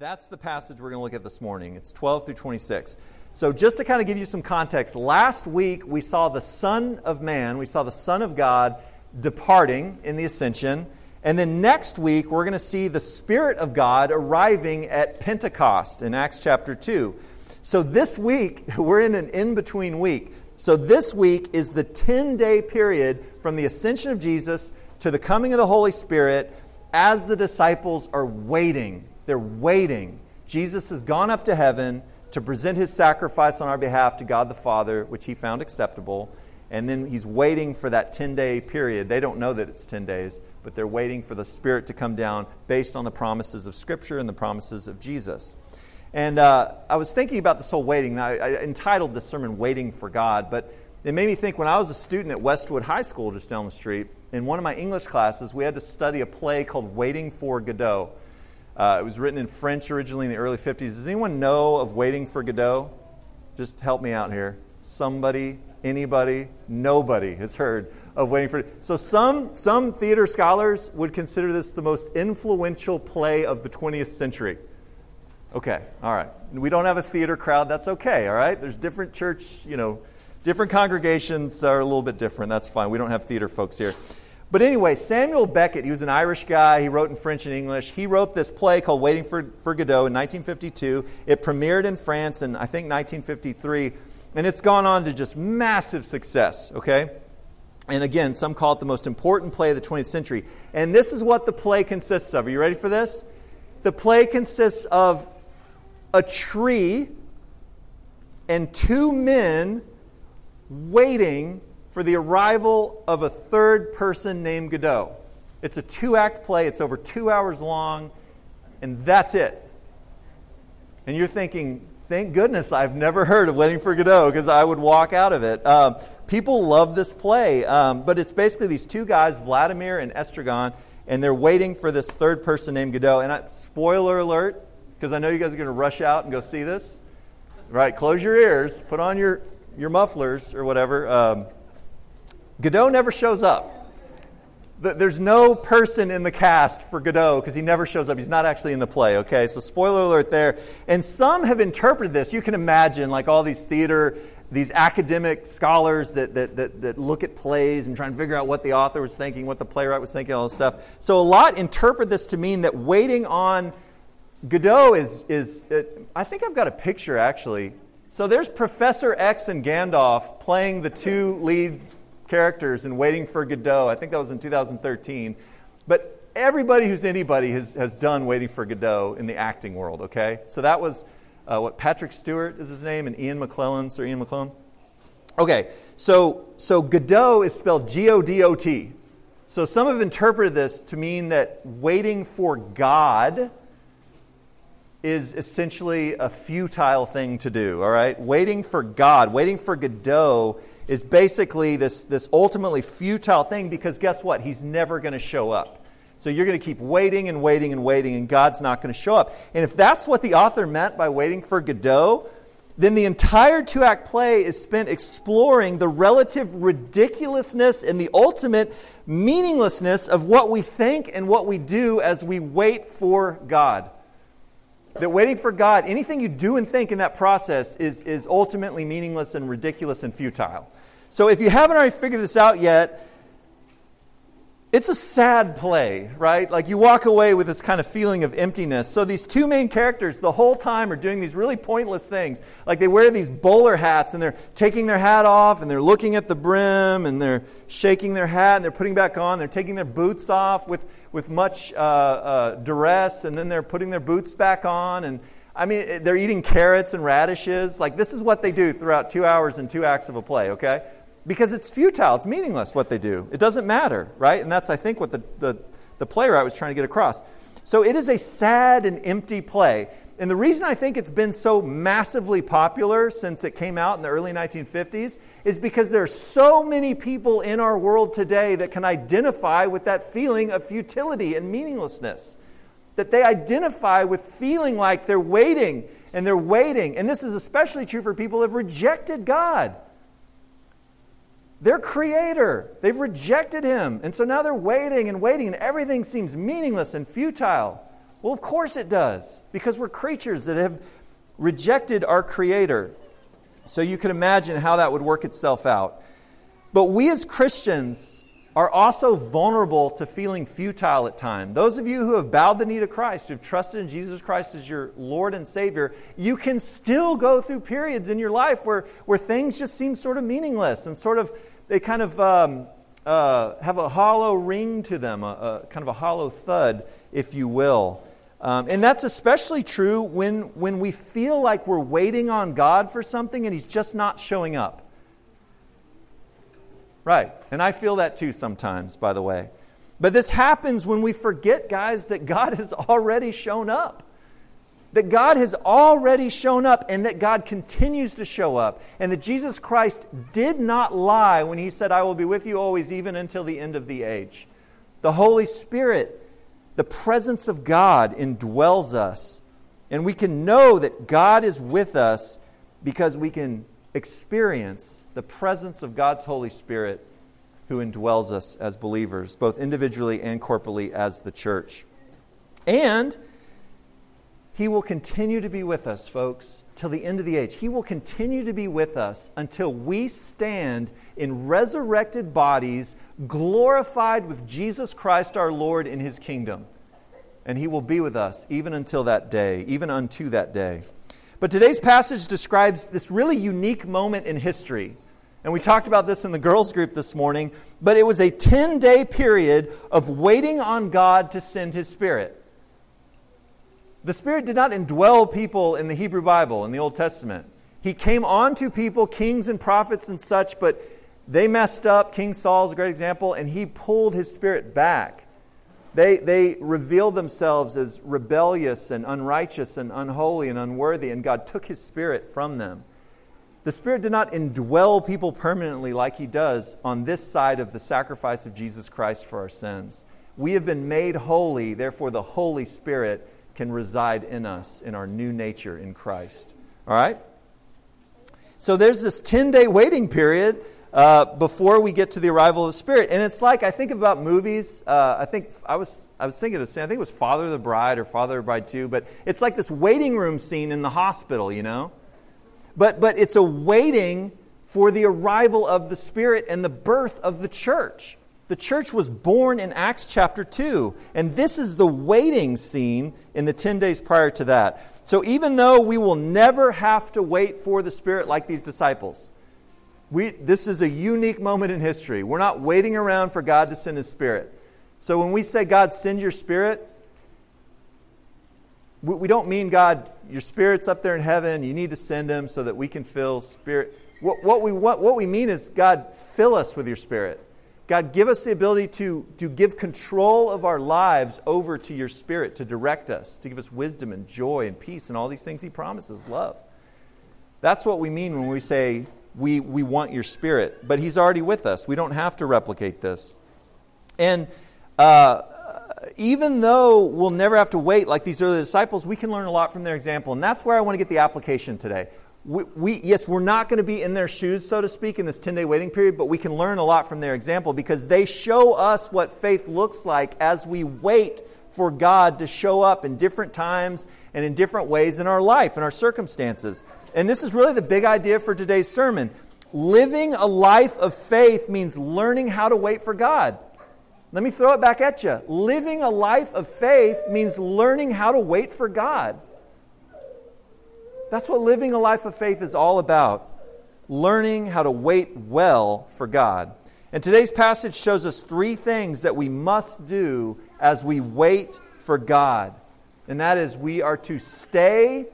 That's the passage we're going to look at this morning. It's 12 through 26. So, just to kind of give you some context, last week we saw the Son of Man, we saw the Son of God departing in the ascension. And then next week we're going to see the Spirit of God arriving at Pentecost in Acts chapter 2. So, this week we're in an in between week. So, this week is the 10 day period from the ascension of Jesus to the coming of the Holy Spirit as the disciples are waiting they're waiting. Jesus has gone up to heaven to present his sacrifice on our behalf to God the Father, which he found acceptable. And then he's waiting for that 10 day period. They don't know that it's 10 days, but they're waiting for the Spirit to come down based on the promises of Scripture and the promises of Jesus. And uh, I was thinking about this whole waiting. I, I entitled this sermon Waiting for God, but it made me think when I was a student at Westwood High School just down the street, in one of my English classes, we had to study a play called Waiting for Godot. Uh, it was written in French originally in the early 50s. Does anyone know of Waiting for Godot? Just help me out here. Somebody, anybody, nobody has heard of Waiting for So some, some theater scholars would consider this the most influential play of the 20th century. Okay, all right. We don't have a theater crowd. That's okay, all right? There's different church, you know, different congregations are a little bit different. That's fine. We don't have theater folks here. But anyway, Samuel Beckett, he was an Irish guy. He wrote in French and English. He wrote this play called Waiting for, for Godot in 1952. It premiered in France in, I think, 1953. And it's gone on to just massive success, okay? And again, some call it the most important play of the 20th century. And this is what the play consists of. Are you ready for this? The play consists of a tree and two men waiting for the arrival of a third person named Godot. It's a two act play, it's over two hours long, and that's it. And you're thinking, thank goodness I've never heard of Waiting for Godot because I would walk out of it. Um, people love this play, um, but it's basically these two guys, Vladimir and Estragon, and they're waiting for this third person named Godot. And I, spoiler alert, because I know you guys are going to rush out and go see this. Right, close your ears, put on your, your mufflers or whatever. Um, Godot never shows up. There's no person in the cast for Godot because he never shows up. He's not actually in the play, okay? So, spoiler alert there. And some have interpreted this. You can imagine, like all these theater, these academic scholars that, that, that, that look at plays and try and figure out what the author was thinking, what the playwright was thinking, all this stuff. So, a lot interpret this to mean that waiting on Godot is, is it, I think I've got a picture actually. So, there's Professor X and Gandalf playing the two lead characters in Waiting for Godot. I think that was in 2013. But everybody who's anybody has, has done Waiting for Godot in the acting world, okay? So that was uh, what Patrick Stewart is his name, and Ian McClellan, Sir Ian McClellan. Okay, so, so Godot is spelled G O D O T. So some have interpreted this to mean that waiting for God is essentially a futile thing to do, all right? Waiting for God, waiting for Godot is basically this, this ultimately futile thing because guess what? He's never going to show up. So you're going to keep waiting and waiting and waiting, and God's not going to show up. And if that's what the author meant by waiting for Godot, then the entire two act play is spent exploring the relative ridiculousness and the ultimate meaninglessness of what we think and what we do as we wait for God. That waiting for God, anything you do and think in that process is, is ultimately meaningless and ridiculous and futile. So if you haven't already figured this out yet, it's a sad play, right? Like you walk away with this kind of feeling of emptiness. So these two main characters the whole time are doing these really pointless things. Like they wear these bowler hats and they're taking their hat off and they're looking at the brim and they're shaking their hat and they're putting back on. They're taking their boots off with, with much uh, uh, duress and then they're putting their boots back on. And I mean, they're eating carrots and radishes. Like this is what they do throughout two hours and two acts of a play, okay? Because it's futile, it's meaningless what they do. It doesn't matter, right? And that's, I think, what the, the, the playwright was trying to get across. So it is a sad and empty play. And the reason I think it's been so massively popular since it came out in the early 1950s is because there are so many people in our world today that can identify with that feeling of futility and meaninglessness. That they identify with feeling like they're waiting and they're waiting. And this is especially true for people who have rejected God their creator. They've rejected him. And so now they're waiting and waiting, and everything seems meaningless and futile. Well, of course it does, because we're creatures that have rejected our Creator. So you can imagine how that would work itself out. But we as Christians are also vulnerable to feeling futile at times. Those of you who have bowed the knee to Christ, who've trusted in Jesus Christ as your Lord and Savior, you can still go through periods in your life where, where things just seem sort of meaningless and sort of, they kind of um, uh, have a hollow ring to them, a, a, kind of a hollow thud, if you will. Um, and that's especially true when, when we feel like we're waiting on God for something and He's just not showing up. Right. And I feel that too sometimes, by the way. But this happens when we forget, guys, that God has already shown up. That God has already shown up and that God continues to show up. And that Jesus Christ did not lie when he said, I will be with you always, even until the end of the age. The Holy Spirit, the presence of God indwells us. And we can know that God is with us because we can experience the presence of God's Holy Spirit who indwells us as believers, both individually and corporately as the church. And he will continue to be with us, folks, till the end of the age. He will continue to be with us until we stand in resurrected bodies, glorified with Jesus Christ our Lord in his kingdom. And he will be with us even until that day, even unto that day. But today's passage describes this really unique moment in history. And we talked about this in the girls' group this morning, but it was a 10 day period of waiting on God to send His Spirit. The Spirit did not indwell people in the Hebrew Bible, in the Old Testament. He came on to people, kings and prophets and such, but they messed up. King Saul is a great example, and he pulled his spirit back. They, they revealed themselves as rebellious and unrighteous and unholy and unworthy, and God took his spirit from them. The Spirit did not indwell people permanently like he does on this side of the sacrifice of Jesus Christ for our sins. We have been made holy, therefore, the Holy Spirit can reside in us in our new nature in Christ. All right? So there's this 10 day waiting period uh, before we get to the arrival of the Spirit. And it's like, I think about movies. Uh, I think I was, I was thinking of, saying, I think it was Father of the Bride or Father of the Bride 2, but it's like this waiting room scene in the hospital, you know? But, but it's a waiting for the arrival of the Spirit and the birth of the church. The church was born in Acts chapter 2, and this is the waiting scene in the 10 days prior to that. So even though we will never have to wait for the Spirit like these disciples, we, this is a unique moment in history. We're not waiting around for God to send His Spirit. So when we say, God, send your Spirit, we, we don't mean, God, your Spirit's up there in heaven, you need to send Him so that we can fill Spirit. What, what, we, what, what we mean is, God, fill us with your Spirit. God, give us the ability to, to give control of our lives over to your Spirit, to direct us, to give us wisdom and joy and peace and all these things He promises, love. That's what we mean when we say, we, we want your spirit. But he's already with us. We don't have to replicate this. And uh, even though we'll never have to wait like these early disciples, we can learn a lot from their example. And that's where I want to get the application today. We, we, yes, we're not going to be in their shoes, so to speak, in this 10 day waiting period, but we can learn a lot from their example because they show us what faith looks like as we wait for God to show up in different times and in different ways in our life and our circumstances. And this is really the big idea for today's sermon. Living a life of faith means learning how to wait for God. Let me throw it back at you. Living a life of faith means learning how to wait for God. That's what living a life of faith is all about. Learning how to wait well for God. And today's passage shows us three things that we must do as we wait for God. And that is, we are to stay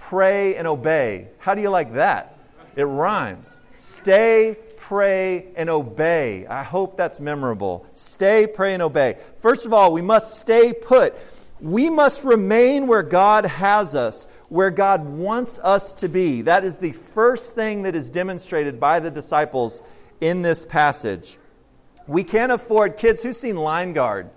pray, and obey. How do you like that? It rhymes. Stay, pray, and obey. I hope that's memorable. Stay, pray, and obey. First of all, we must stay put. We must remain where God has us, where God wants us to be. That is the first thing that is demonstrated by the disciples in this passage. We can't afford, kids, who've seen Lion Guard?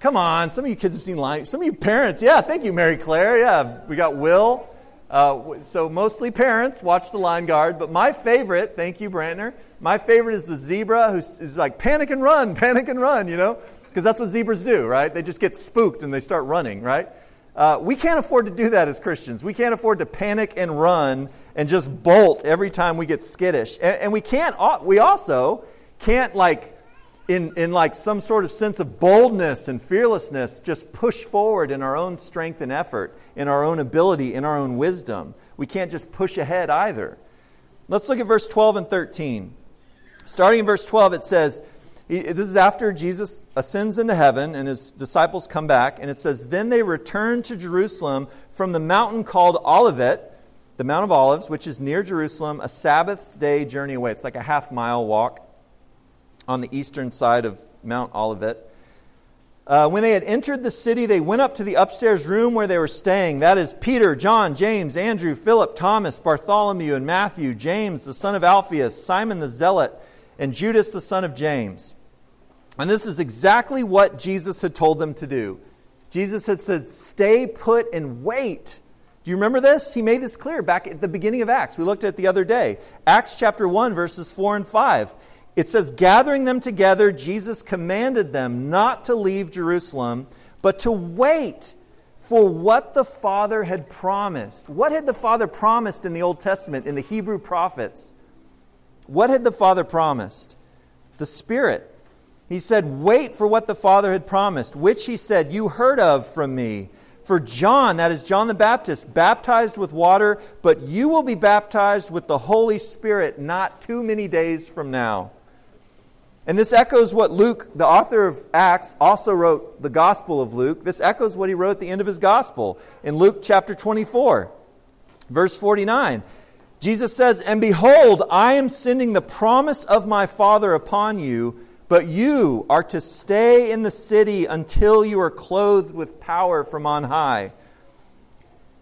Come on, some of you kids have seen Lion. Some of you parents, yeah, thank you, Mary Claire. Yeah, we got Will. Uh, so mostly parents watch the Lion Guard, but my favorite, thank you, Brantner. My favorite is the zebra who's, who's like panic and run, panic and run. You know, Because that's what zebras do, right? They just get spooked and they start running, right? Uh, we can't afford to do that as Christians. We can't afford to panic and run and just bolt every time we get skittish. And, and we can't. We also can't like in, in like some sort of sense of boldness and fearlessness, just push forward in our own strength and effort, in our own ability, in our own wisdom. We can't just push ahead either. Let's look at verse 12 and 13. Starting in verse 12, it says, this is after Jesus ascends into heaven and his disciples come back, and it says, Then they returned to Jerusalem from the mountain called Olivet, the Mount of Olives, which is near Jerusalem, a Sabbath's day journey away. It's like a half mile walk on the eastern side of Mount Olivet. Uh, when they had entered the city, they went up to the upstairs room where they were staying. That is Peter, John, James, Andrew, Philip, Thomas, Bartholomew, and Matthew, James, the son of Alphaeus, Simon the Zealot, and Judas, the son of James. And this is exactly what Jesus had told them to do. Jesus had said, Stay put and wait. Do you remember this? He made this clear back at the beginning of Acts. We looked at the other day. Acts chapter 1, verses 4 and 5. It says, Gathering them together, Jesus commanded them not to leave Jerusalem, but to wait for what the Father had promised. What had the Father promised in the Old Testament, in the Hebrew prophets? What had the Father promised? The Spirit. He said, Wait for what the Father had promised, which he said, You heard of from me. For John, that is John the Baptist, baptized with water, but you will be baptized with the Holy Spirit not too many days from now. And this echoes what Luke, the author of Acts, also wrote the Gospel of Luke. This echoes what he wrote at the end of his Gospel in Luke chapter 24, verse 49. Jesus says, And behold, I am sending the promise of my Father upon you, but you are to stay in the city until you are clothed with power from on high.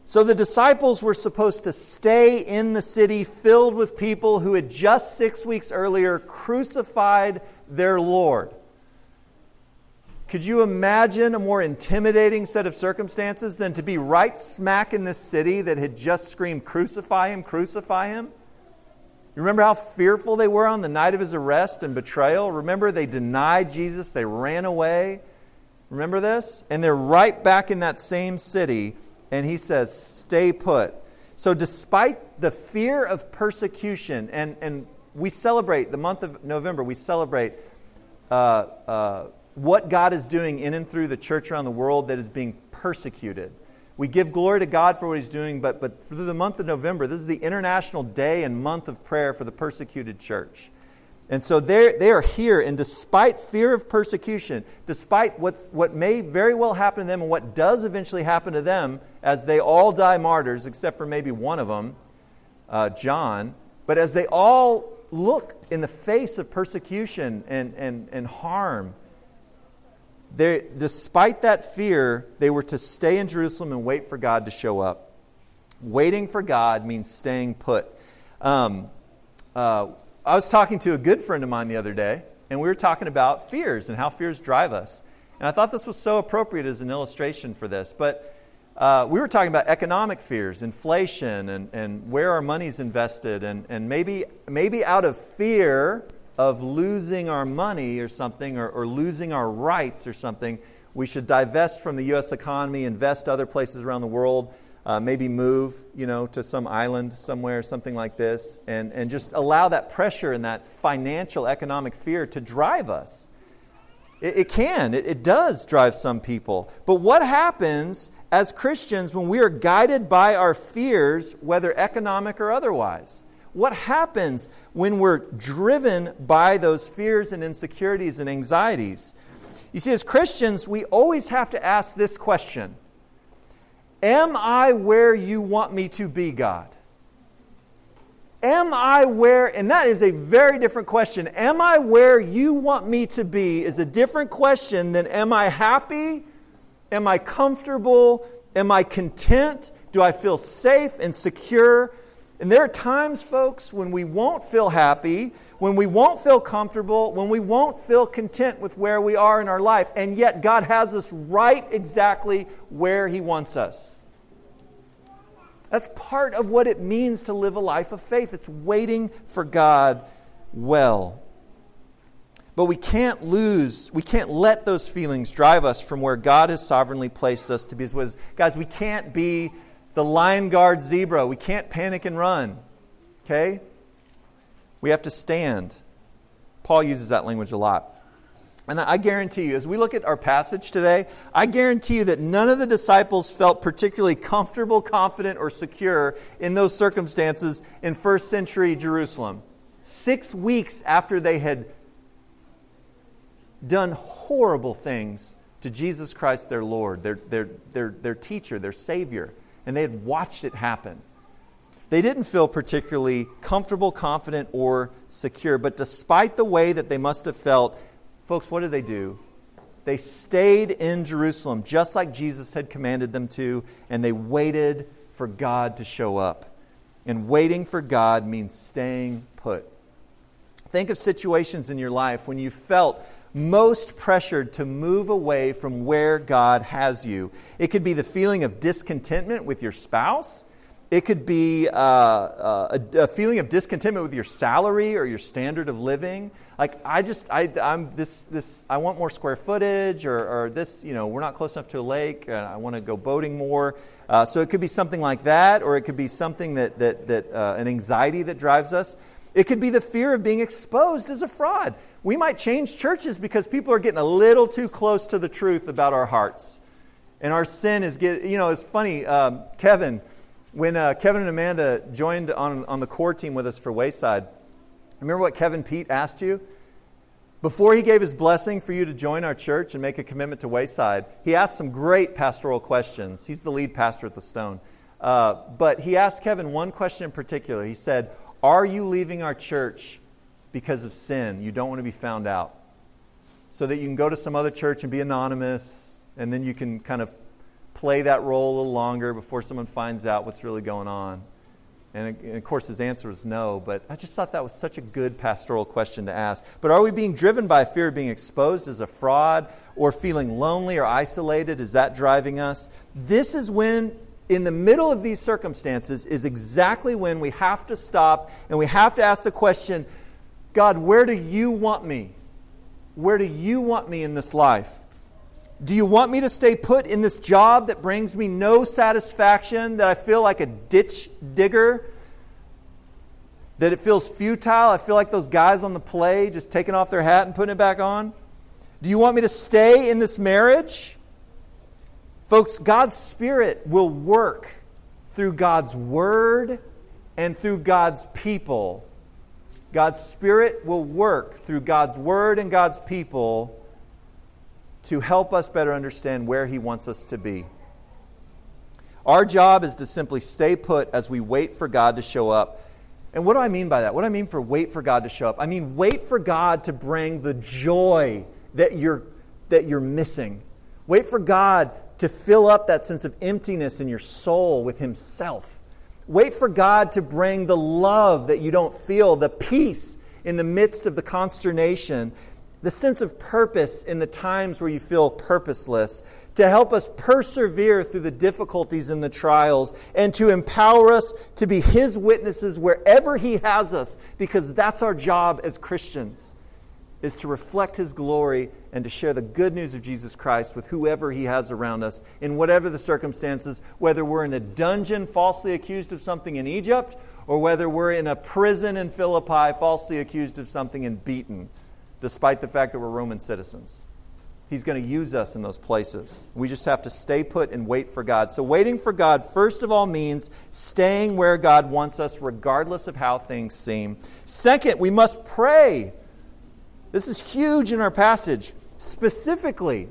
So the disciples were supposed to stay in the city filled with people who had just six weeks earlier crucified their Lord. Could you imagine a more intimidating set of circumstances than to be right smack in this city that had just screamed, Crucify him, crucify him? You remember how fearful they were on the night of his arrest and betrayal? Remember, they denied Jesus, they ran away. Remember this? And they're right back in that same city and he says, Stay put. So, despite the fear of persecution, and, and we celebrate the month of November, we celebrate uh, uh, what God is doing in and through the church around the world that is being persecuted. We give glory to God for what He's doing, but, but through the month of November, this is the international day and month of prayer for the persecuted church. And so they are here, and despite fear of persecution, despite what's, what may very well happen to them and what does eventually happen to them as they all die martyrs, except for maybe one of them, uh, John, but as they all look in the face of persecution and, and, and harm, they, despite that fear, they were to stay in Jerusalem and wait for God to show up. Waiting for God means staying put. Um, uh, I was talking to a good friend of mine the other day, and we were talking about fears and how fears drive us. And I thought this was so appropriate as an illustration for this. But uh, we were talking about economic fears, inflation, and, and where our money's invested. And, and maybe, maybe out of fear of losing our money or something, or, or losing our rights or something, we should divest from the U.S. economy, invest other places around the world uh, maybe move, you know, to some island somewhere, something like this, and, and just allow that pressure and that financial economic fear to drive us. It, it can, it, it does drive some people. But what happens as Christians when we are guided by our fears, whether economic or otherwise? What happens when we're driven by those fears and insecurities and anxieties? You see, as Christians, we always have to ask this question Am I where you want me to be, God? Am I where, and that is a very different question. Am I where you want me to be is a different question than am I happy? Am I comfortable? Am I content? Do I feel safe and secure? And there are times, folks, when we won't feel happy, when we won't feel comfortable, when we won't feel content with where we are in our life, and yet God has us right exactly where He wants us. That's part of what it means to live a life of faith. It's waiting for God well. But we can't lose, we can't let those feelings drive us from where God has sovereignly placed us to be. Guys, we can't be the lion guard zebra. We can't panic and run. Okay? We have to stand. Paul uses that language a lot. And I guarantee you, as we look at our passage today, I guarantee you that none of the disciples felt particularly comfortable, confident, or secure in those circumstances in first century Jerusalem. Six weeks after they had done horrible things to Jesus Christ, their Lord, their, their, their, their teacher, their Savior, and they had watched it happen. They didn't feel particularly comfortable, confident, or secure, but despite the way that they must have felt, folks, what did they do? They stayed in Jerusalem just like Jesus had commanded them to, and they waited for God to show up. And waiting for God means staying put. Think of situations in your life when you felt most pressured to move away from where God has you. It could be the feeling of discontentment with your spouse. It could be uh, uh, a, a, feeling of discontentment with your salary or your standard of living. Like I just, I, I'm this, this. I want more square footage, or, or this. You know, we're not close enough to a lake. I want to go boating more. Uh, so it could be something like that, or it could be something that that that uh, an anxiety that drives us. It could be the fear of being exposed as a fraud. We might change churches because people are getting a little too close to the truth about our hearts. And our sin is getting, you know, it's funny. Um, Kevin, when uh, Kevin and Amanda joined on, on the core team with us for Wayside, remember what Kevin Pete asked you? Before he gave his blessing for you to join our church and make a commitment to Wayside, he asked some great pastoral questions. He's the lead pastor at the Stone. Uh, but he asked Kevin one question in particular. He said, Are you leaving our church because of sin. You don't want to be found out. So that you can go to some other church and be anonymous, and then you can kind of play that role a little longer before someone finds out what's really going on. And, of course, his answer was no, but I just thought that was such a good pastoral question to ask. But are we being driven by fear of being exposed as a fraud or feeling lonely or isolated? Is that driving us? This is when, in the middle of these circumstances, is exactly when we have to stop and we have to ask the question God, where do you want me? Where do you want me in this life? Do you want me to stay put in this job that brings me no satisfaction, that I feel like a ditch digger? That it feels futile? I feel like those guys on the play just taking off their hat and putting it back on? Do you want me to stay in this marriage? Folks, God's Spirit will work through God's Word and through God's people God's Spirit will work through God's Word and God's people to help us better understand where He wants us to be. Our job is to simply stay put as we wait for God to show up. And what do I mean by that? What do I mean for wait for God to show up? I mean wait for God to bring the joy that you're, that you're missing. Wait for God to fill up that sense of emptiness in your soul with Himself. Wait for God to bring the love that you don't feel, the peace in the midst of the consternation, the sense of purpose in the times where you feel purposeless, to help us persevere through the difficulties and the trials, and to empower us to be His witnesses wherever He has us, because that's our job as Christians is to reflect His glory and to share the good news of Jesus Christ with whoever He has around us in whatever the circumstances, whether we're in a dungeon falsely accused of something in Egypt or whether we're in a prison in Philippi falsely accused of something and beaten, despite the fact that we're Roman citizens. He's going to use us in those places. We just have to stay put and wait for God. So, waiting for God, first of all, means staying where God wants us, regardless of how things seem. Second, we must pray this is huge in our passage, specifically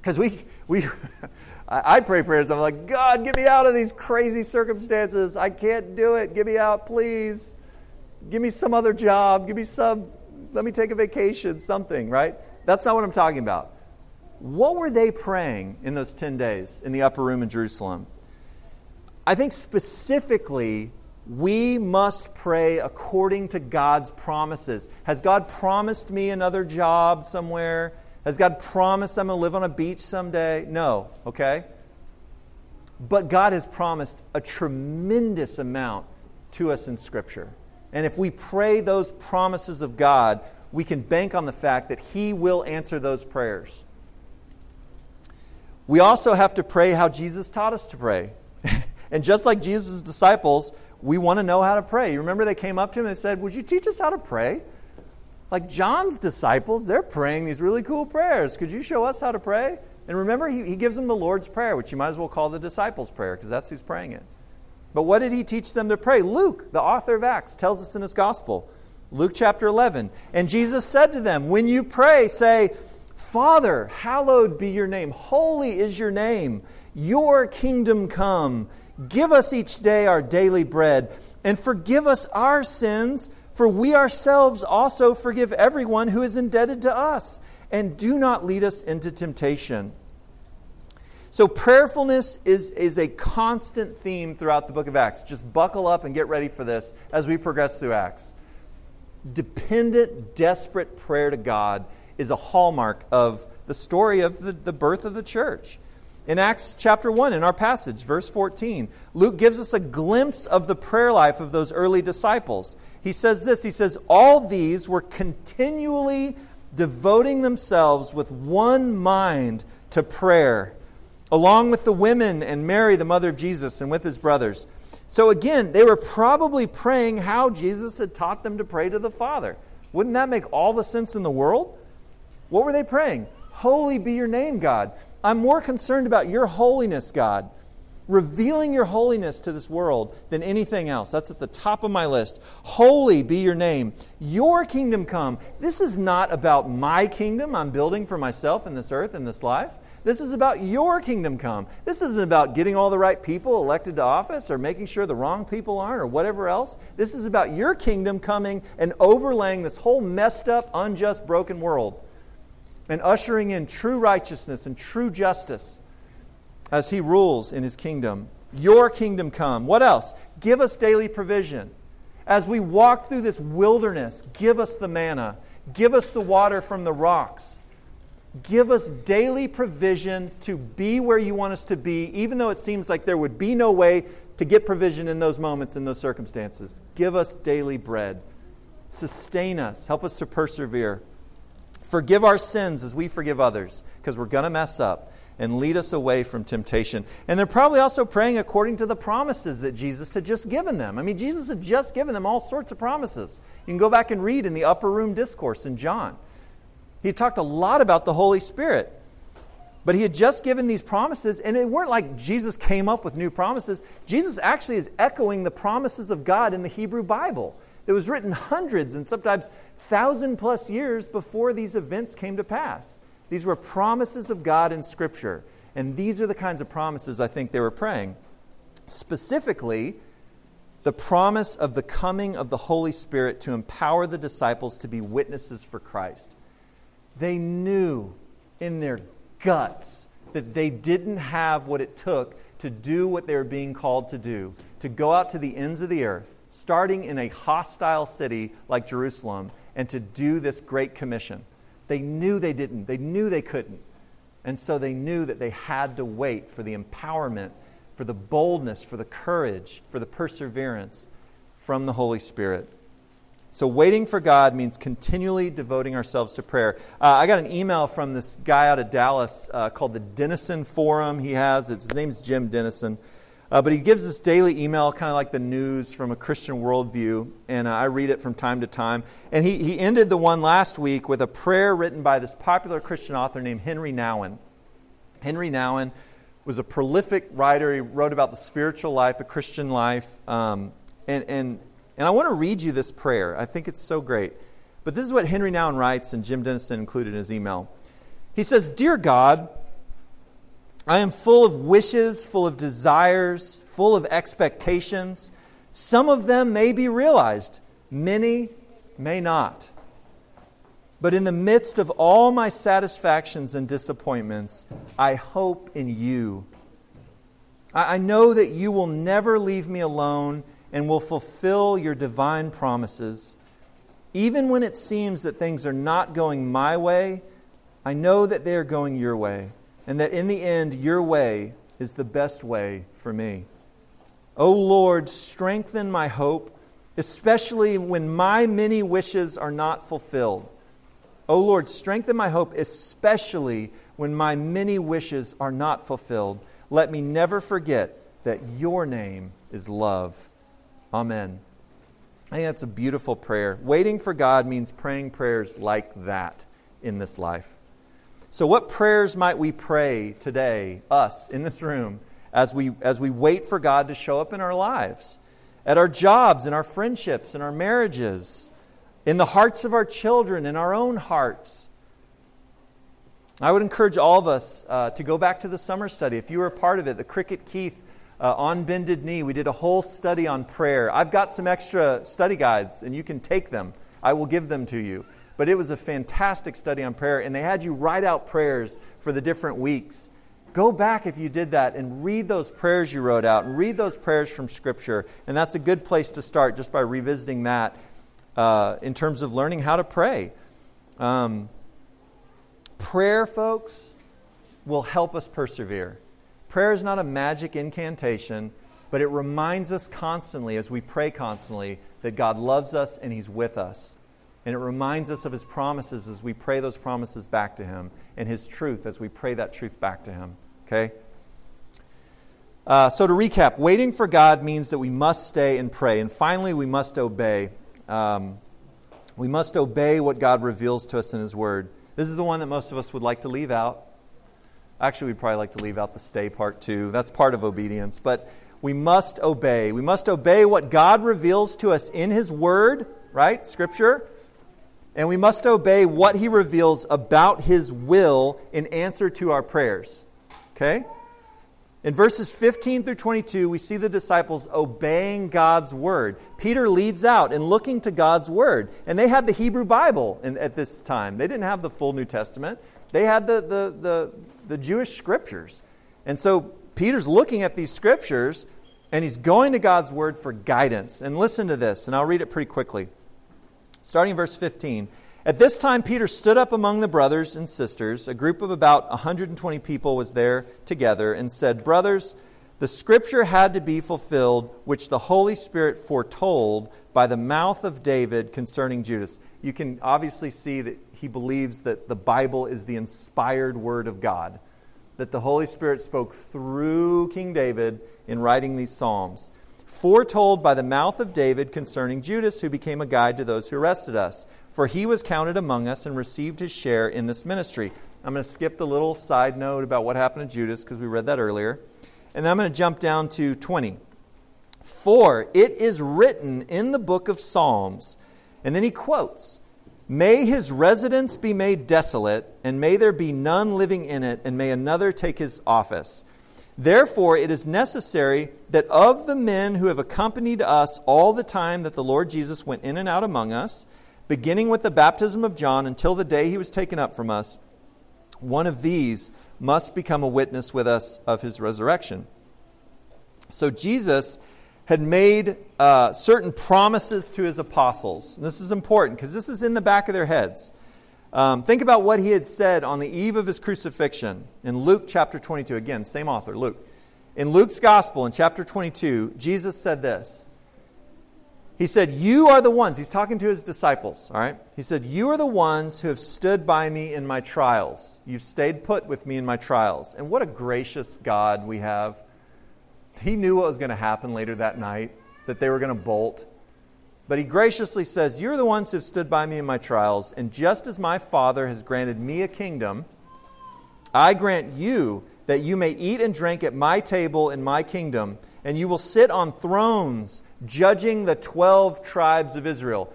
because we, we I pray prayers. I'm like, God, get me out of these crazy circumstances. I can't do it. Get me out, please. Give me some other job. Give me some, let me take a vacation, something, right? That's not what I'm talking about. What were they praying in those 10 days in the upper room in Jerusalem? I think specifically we must pray according to God's promises. Has God promised me another job somewhere? Has God promised I'm going to live on a beach someday? No, okay? But God has promised a tremendous amount to us in Scripture. And if we pray those promises of God, we can bank on the fact that He will answer those prayers. We also have to pray how Jesus taught us to pray. and just like Jesus' disciples, we want to know how to pray. You remember they came up to him and said, Would you teach us how to pray? Like John's disciples, they're praying these really cool prayers. Could you show us how to pray? And remember, he, he gives them the Lord's Prayer, which you might as well call the disciples' prayer, because that's who's praying it. But what did he teach them to pray? Luke, the author of Acts, tells us in his gospel. Luke chapter 11. And Jesus said to them, When you pray, say, Father, hallowed be your name. Holy is your name. Your kingdom come. Give us each day our daily bread, and forgive us our sins, for we ourselves also forgive everyone who is indebted to us. And do not lead us into temptation. So, prayerfulness is, is a constant theme throughout the book of Acts. Just buckle up and get ready for this as we progress through Acts. Dependent, desperate prayer to God is a hallmark of the story of the, the birth of the church. In Acts chapter 1, in our passage, verse 14, Luke gives us a glimpse of the prayer life of those early disciples. He says this He says, All these were continually devoting themselves with one mind to prayer, along with the women and Mary, the mother of Jesus, and with his brothers. So again, they were probably praying how Jesus had taught them to pray to the Father. Wouldn't that make all the sense in the world? What were they praying? Holy be your name, God. I'm more concerned about your holiness, God, revealing your holiness to this world than anything else. That's at the top of my list. Holy be your name. Your kingdom come. This is not about my kingdom I'm building for myself in this earth in this life. This is about your kingdom come. This isn't about getting all the right people elected to office or making sure the wrong people aren't or whatever else. This is about your kingdom coming and overlaying this whole messed up, unjust, broken world and ushering in true righteousness and true justice as he rules in his kingdom. Your kingdom come. What else? Give us daily provision. As we walk through this wilderness, give us the manna. Give us the water from the rocks. Give us daily provision to be where you want us to be, even though it seems like there would be no way to get provision in those moments, in those circumstances. Give us daily bread. Sustain us. Help us to persevere. Forgive our sins as we forgive others, because we're going to mess up, and lead us away from temptation. And they're probably also praying according to the promises that Jesus had just given them. I mean, Jesus had just given them all sorts of promises. You can go back and read in the upper room discourse in John. He talked a lot about the Holy Spirit. But he had just given these promises, and it weren't like Jesus came up with new promises. Jesus actually is echoing the promises of God in the Hebrew Bible that was written hundreds and sometimes thousand plus years before these events came to pass. These were promises of God in Scripture. And these are the kinds of promises I think they were praying. Specifically, the promise of the coming of the Holy Spirit to empower the disciples to be witnesses for Christ. They knew in their guts that they didn't have what it took to do what they were being called to do, to go out to the ends of the earth, starting in a hostile city like Jerusalem and to do this great commission. They knew they didn't, they knew they couldn't. And so they knew that they had to wait for the empowerment, for the boldness, for the courage, for the perseverance from the Holy Spirit. So, waiting for God means continually devoting ourselves to prayer. Uh, I got an email from this guy out of Dallas uh, called the Denison Forum. He has, his name's Jim Denison. Uh, but he gives this daily email, kind of like the news from a Christian worldview, and uh, I read it from time to time. And he, he ended the one last week with a prayer written by this popular Christian author named Henry Nouwen. Henry Nouwen was a prolific writer. He wrote about the spiritual life, the Christian life. Um, and, and, and I want to read you this prayer. I think it's so great. But this is what Henry Nouwen writes, and Jim Denison included in his email. He says, Dear God, I am full of wishes, full of desires, full of expectations. Some of them may be realized, many may not. But in the midst of all my satisfactions and disappointments, I hope in you. I know that you will never leave me alone and will fulfill your divine promises. Even when it seems that things are not going my way, I know that they are going your way and that in the end, your way is the best way for me. O oh Lord, strengthen my hope, especially when my many wishes are not fulfilled. O Lord, strengthen my hope, especially when my many wishes are not fulfilled. Let me never forget that your name is love. Amen. I think that's a beautiful prayer. Waiting for God means praying prayers like that in this life. So, what prayers might we pray today, us in this room, as we, as we wait for God to show up in our lives, at our jobs, in our friendships, in our marriages, in the hearts of our children, in our own hearts? I would encourage all of us uh, to go back to the summer study. If you were a part of it, the Cricket Keith uh, on bended knee, we did a whole study on prayer. I've got some extra study guides, and you can take them. I will give them to you. But it was a fantastic study on prayer, and they had you write out prayers for the different weeks. Go back if you did that and read those prayers you wrote out and read those prayers from Scripture. And that's a good place to start just by revisiting that uh, in terms of learning how to pray. Um, prayer, folks, will help us persevere. Prayer is not a magic incantation, but it reminds us constantly, as we pray constantly, that God loves us and He's with us. And it reminds us of His promises as we pray those promises back to Him, and His truth as we pray that truth back to Him. Okay? Uh, so, to recap, waiting for God means that we must stay and pray. And finally, we must obey. Um, we must obey what God reveals to us in His Word. This is the one that most of us would like to leave out. Actually, we'd probably like to leave out the stay part too. That's part of obedience. But we must obey. We must obey what God reveals to us in His Word, right? Scripture. And we must obey what He reveals about His will in answer to our prayers. Okay? In verses 15 through 22, we see the disciples obeying God's word. Peter leads out in looking to God's word. And they had the Hebrew Bible in, at this time. They didn't have the full New Testament, they had the, the, the, the Jewish scriptures. And so Peter's looking at these scriptures and he's going to God's word for guidance. And listen to this, and I'll read it pretty quickly. Starting in verse 15. At this time, Peter stood up among the brothers and sisters. A group of about 120 people was there together and said, Brothers, the scripture had to be fulfilled, which the Holy Spirit foretold by the mouth of David concerning Judas. You can obviously see that he believes that the Bible is the inspired word of God, that the Holy Spirit spoke through King David in writing these Psalms. Foretold by the mouth of David concerning Judas, who became a guide to those who arrested us for he was counted among us and received his share in this ministry. I'm going to skip the little side note about what happened to Judas because we read that earlier. And then I'm going to jump down to 20. For it is written in the book of Psalms, and then he quotes, May his residence be made desolate, and may there be none living in it, and may another take his office. Therefore, it is necessary that of the men who have accompanied us all the time that the Lord Jesus went in and out among us, beginning with the baptism of John until the day he was taken up from us, one of these must become a witness with us of his resurrection. So Jesus had made uh, certain promises to his apostles. And this is important because this is in the back of their heads. Um, think about what he had said on the eve of his crucifixion in Luke chapter 22. Again, same author, Luke. In Luke's gospel, in chapter 22, Jesus said this he said, You are the ones, he's talking to his disciples, all right? He said, You are the ones who have stood by me in my trials. You've stayed put with me in my trials. And what a gracious God we have. He knew what was going to happen later that night, that they were going to bolt. But he graciously says, You're the ones who have stood by me in my trials. And just as my Father has granted me a kingdom, I grant you that you may eat and drink at my table in my kingdom, and you will sit on thrones judging the 12 tribes of Israel.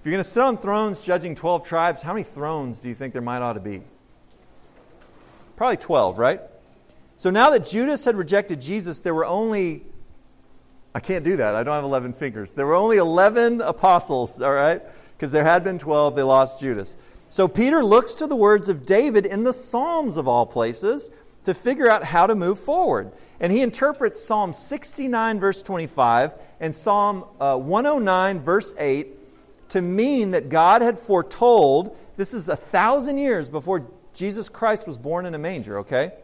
If you're going to sit on thrones judging 12 tribes, how many thrones do you think there might ought to be? Probably 12, right? So now that Judas had rejected Jesus, there were only, I can't do that. I don't have 11 fingers. There were only 11 apostles, all right? Because there had been 12, they lost Judas. So Peter looks to the words of David in the Psalms of all places to figure out how to move forward. And he interprets Psalm 69, verse 25, and Psalm uh, 109, verse 8, to mean that God had foretold, this is a thousand years before Jesus Christ was born in a manger, okay?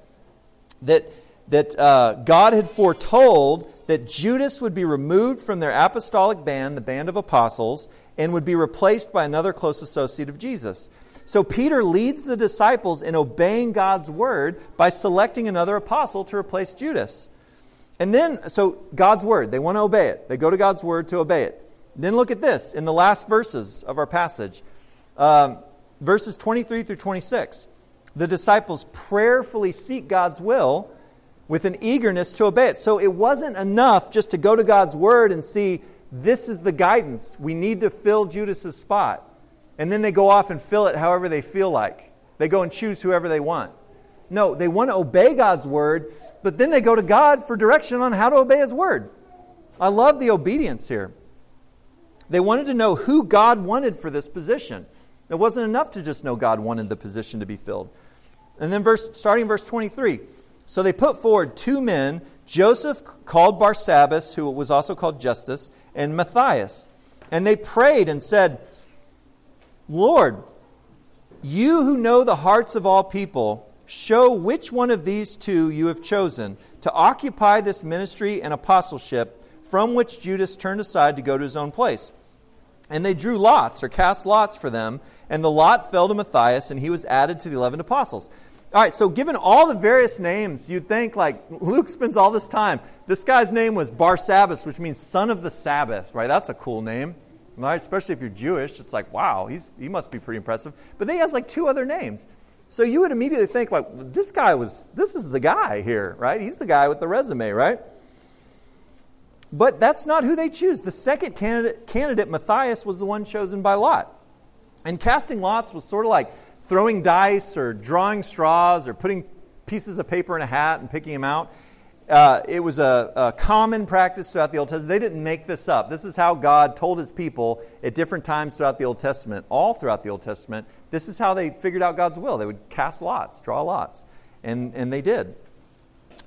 That, that uh, God had foretold that Judas would be removed from their apostolic band, the band of apostles, and would be replaced by another close associate of Jesus. So Peter leads the disciples in obeying God's word by selecting another apostle to replace Judas. And then, so God's word, they want to obey it. They go to God's word to obey it. Then look at this in the last verses of our passage, um, verses 23 through 26. The disciples prayerfully seek God's will with an eagerness to obey it. So it wasn't enough just to go to God's word and see this is the guidance. We need to fill Judas's spot. And then they go off and fill it however they feel like. They go and choose whoever they want. No, they want to obey God's word, but then they go to God for direction on how to obey his word. I love the obedience here. They wanted to know who God wanted for this position. It wasn't enough to just know God wanted the position to be filled. And then verse starting verse 23. So they put forward two men, Joseph called Barsabbas, who was also called Justus, and Matthias. And they prayed and said, Lord, you who know the hearts of all people, show which one of these two you have chosen to occupy this ministry and apostleship from which Judas turned aside to go to his own place. And they drew lots or cast lots for them, and the lot fell to Matthias, and he was added to the eleven apostles. All right, so given all the various names, you'd think like Luke spends all this time. This guy's name was Barsabbas, which means son of the Sabbath, right? That's a cool name, right? Especially if you're Jewish. It's like, wow, he's, he must be pretty impressive. But then he has like two other names. So you would immediately think, like, this guy was, this is the guy here, right? He's the guy with the resume, right? But that's not who they choose. The second candidate, candidate, Matthias, was the one chosen by Lot. And casting lots was sort of like throwing dice or drawing straws or putting pieces of paper in a hat and picking them out. Uh, it was a, a, common practice throughout the Old Testament. They didn't make this up. This is how God told his people at different times throughout the Old Testament, all throughout the Old Testament. This is how they figured out God's will. They would cast lots, draw lots. And, and they did.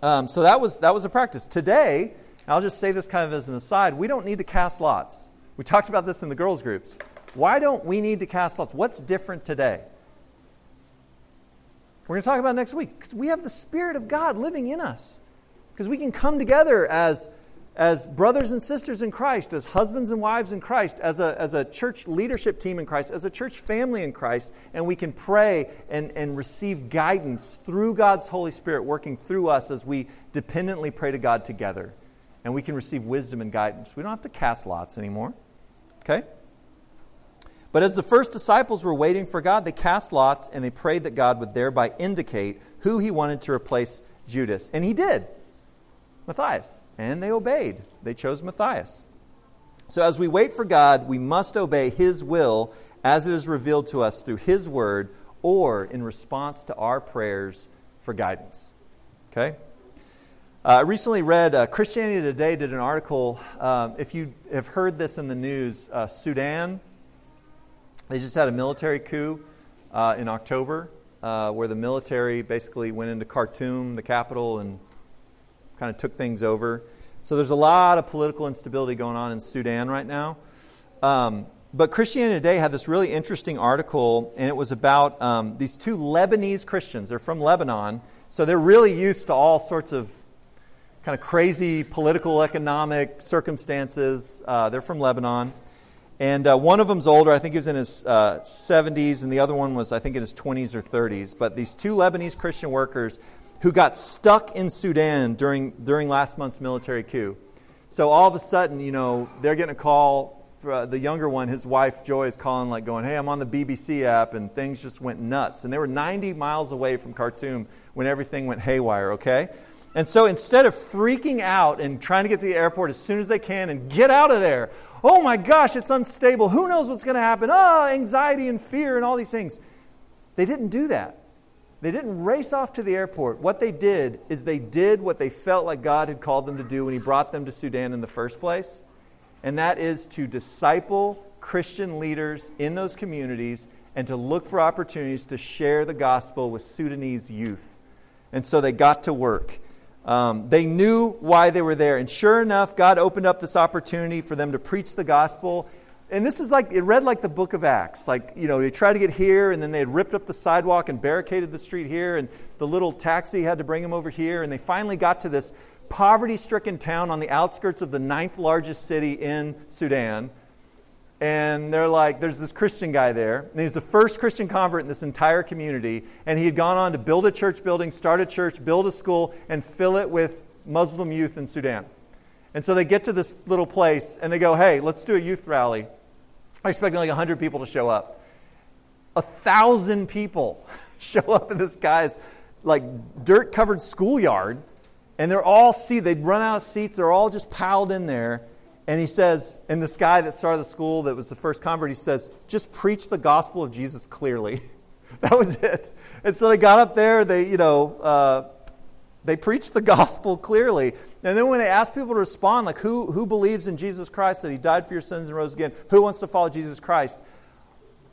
Um, so that was, that was a practice. Today, I'll just say this kind of as an aside, we don't need to cast lots. We talked about this in the girls' groups. Why don't we need to cast lots? What's different today? We're going to talk about next week because we have the Spirit of God living in us. Because we can come together as, as brothers and sisters in Christ, as husbands and wives in Christ, as a, as a church leadership team in Christ, as a church family in Christ, and we can pray and, and receive guidance through God's Holy Spirit working through us as we dependently pray to God together. And we can receive wisdom and guidance. We don't have to cast lots anymore. Okay? But as the first disciples were waiting for God, they cast lots and they prayed that God would thereby indicate who he wanted to replace Judas. And he did Matthias. And they obeyed. They chose Matthias. So as we wait for God, we must obey his will as it is revealed to us through his word or in response to our prayers for guidance. Okay? Uh, I recently read uh, Christianity Today did an article. Um, if you have heard this in the news, uh, Sudan they just had a military coup uh, in October uh, where the military basically went into Khartoum, the capital, and kind of took things over. So there's a lot of political instability going on in Sudan right now. Um, but Christianity Today had this really interesting article, and it was about um, these two Lebanese Christians. They're from Lebanon, so they're really used to all sorts of kind of crazy political, economic circumstances. Uh, they're from Lebanon. And uh, one of them's older, I think he was in his uh, 70s, and the other one was, I think, in his 20s or 30s. But these two Lebanese Christian workers who got stuck in Sudan during, during last month's military coup. So all of a sudden, you know, they're getting a call. For, uh, the younger one, his wife Joy, is calling, like, going, Hey, I'm on the BBC app, and things just went nuts. And they were 90 miles away from Khartoum when everything went haywire, okay? And so instead of freaking out and trying to get to the airport as soon as they can and get out of there, oh my gosh, it's unstable. Who knows what's going to happen? Oh, anxiety and fear and all these things. They didn't do that. They didn't race off to the airport. What they did is they did what they felt like God had called them to do when He brought them to Sudan in the first place, and that is to disciple Christian leaders in those communities and to look for opportunities to share the gospel with Sudanese youth. And so they got to work. Um, they knew why they were there. And sure enough, God opened up this opportunity for them to preach the gospel. And this is like, it read like the book of Acts. Like, you know, they tried to get here, and then they had ripped up the sidewalk and barricaded the street here, and the little taxi had to bring them over here. And they finally got to this poverty stricken town on the outskirts of the ninth largest city in Sudan. And they're like, there's this Christian guy there, and he's the first Christian convert in this entire community, and he had gone on to build a church building, start a church, build a school, and fill it with Muslim youth in Sudan. And so they get to this little place, and they go, hey, let's do a youth rally. I'm expecting like 100 people to show up. A thousand people show up in this guy's like dirt covered schoolyard, and they're all seated. They'd run out of seats, they're all just piled in there and he says, and this guy that started the school that was the first convert, he says, just preach the gospel of Jesus clearly. that was it. And so they got up there, they, you know, uh, they preached the gospel clearly. And then when they asked people to respond, like, who, who believes in Jesus Christ, that he died for your sins and rose again? Who wants to follow Jesus Christ?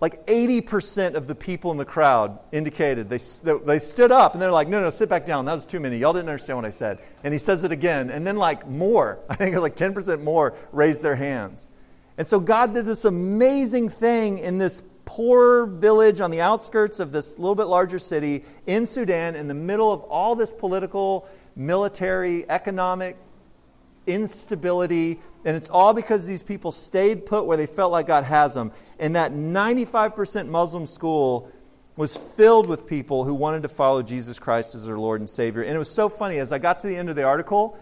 Like 80% of the people in the crowd indicated they, they stood up and they're like no no sit back down. That was too many. Y'all didn't understand what i said. And he says it again. And then like more. I think like 10% more raised their hands. And so god did this amazing thing in this poor village on the outskirts of this little bit larger city in sudan in the middle of all this political military economic instability and it's all because these people stayed put where they felt like God has them. And that 95% Muslim school was filled with people who wanted to follow Jesus Christ as their Lord and Savior. And it was so funny as I got to the end of the article,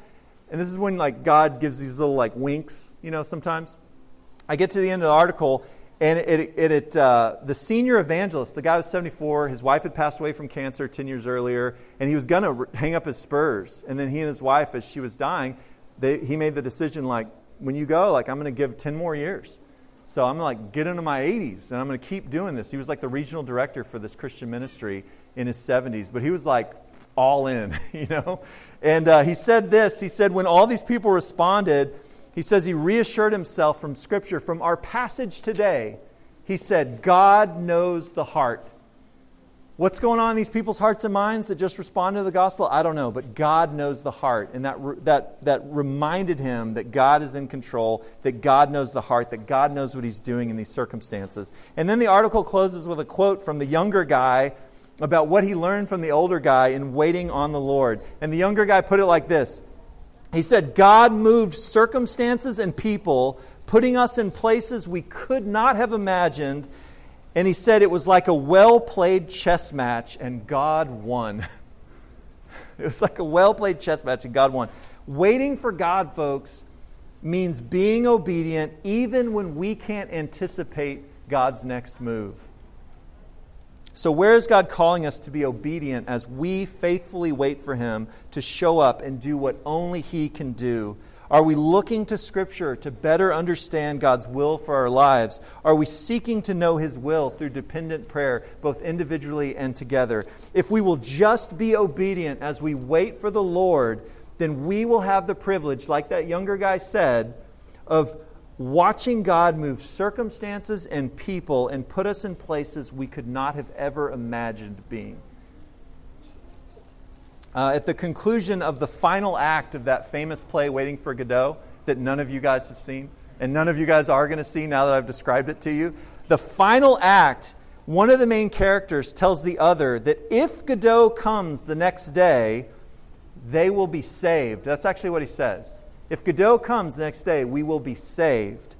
and this is when like God gives these little like winks, you know, sometimes. I get to the end of the article, and it, it, it uh, the senior evangelist, the guy was 74, his wife had passed away from cancer 10 years earlier, and he was going to hang up his spurs. And then he and his wife, as she was dying, they, he made the decision like, when you go, like, I'm going to give 10 more years. So I'm like, get into my 80s, and I'm going to keep doing this. He was like the regional director for this Christian ministry in his 70s, but he was like all in, you know? And uh, he said this He said, when all these people responded, he says he reassured himself from Scripture, from our passage today. He said, God knows the heart. What's going on in these people's hearts and minds that just responded to the gospel? I don't know, but God knows the heart. And that, that, that reminded him that God is in control, that God knows the heart, that God knows what he's doing in these circumstances. And then the article closes with a quote from the younger guy about what he learned from the older guy in waiting on the Lord. And the younger guy put it like this He said, God moved circumstances and people, putting us in places we could not have imagined and he said it was like a well played chess match, and God won. it was like a well played chess match, and God won. Waiting for God, folks, means being obedient even when we can't anticipate God's next move. So, where is God calling us to be obedient as we faithfully wait for Him to show up and do what only He can do are we looking to Scripture to better understand God's will for our lives? Are we seeking to know His will through dependent prayer, both individually and together? If we will just be obedient as we wait for the Lord, then we will have the privilege, like that younger guy said, of watching God move circumstances and people and put us in places we could not have ever imagined being. Uh, at the conclusion of the final act of that famous play, Waiting for Godot, that none of you guys have seen, and none of you guys are going to see now that I've described it to you, the final act, one of the main characters tells the other that if Godot comes the next day, they will be saved. That's actually what he says. If Godot comes the next day, we will be saved.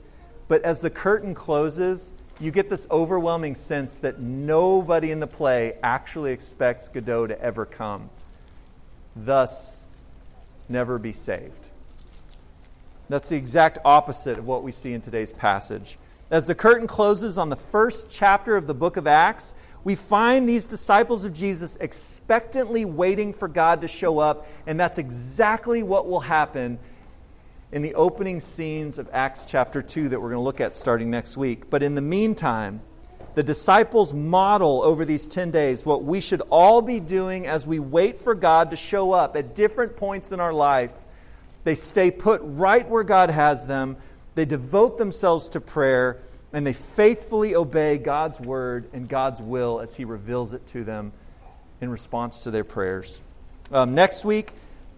But as the curtain closes, you get this overwhelming sense that nobody in the play actually expects Godot to ever come thus never be saved. That's the exact opposite of what we see in today's passage. As the curtain closes on the first chapter of the book of Acts, we find these disciples of Jesus expectantly waiting for God to show up, and that's exactly what will happen in the opening scenes of Acts chapter 2 that we're going to look at starting next week. But in the meantime, the disciples model over these 10 days what we should all be doing as we wait for God to show up at different points in our life. They stay put right where God has them, they devote themselves to prayer, and they faithfully obey God's word and God's will as He reveals it to them in response to their prayers. Um, next week,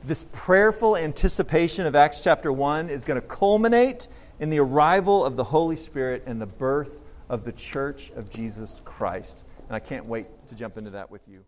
this prayerful anticipation of Acts chapter 1 is going to culminate in the arrival of the Holy Spirit and the birth of the church of Jesus Christ. And I can't wait to jump into that with you.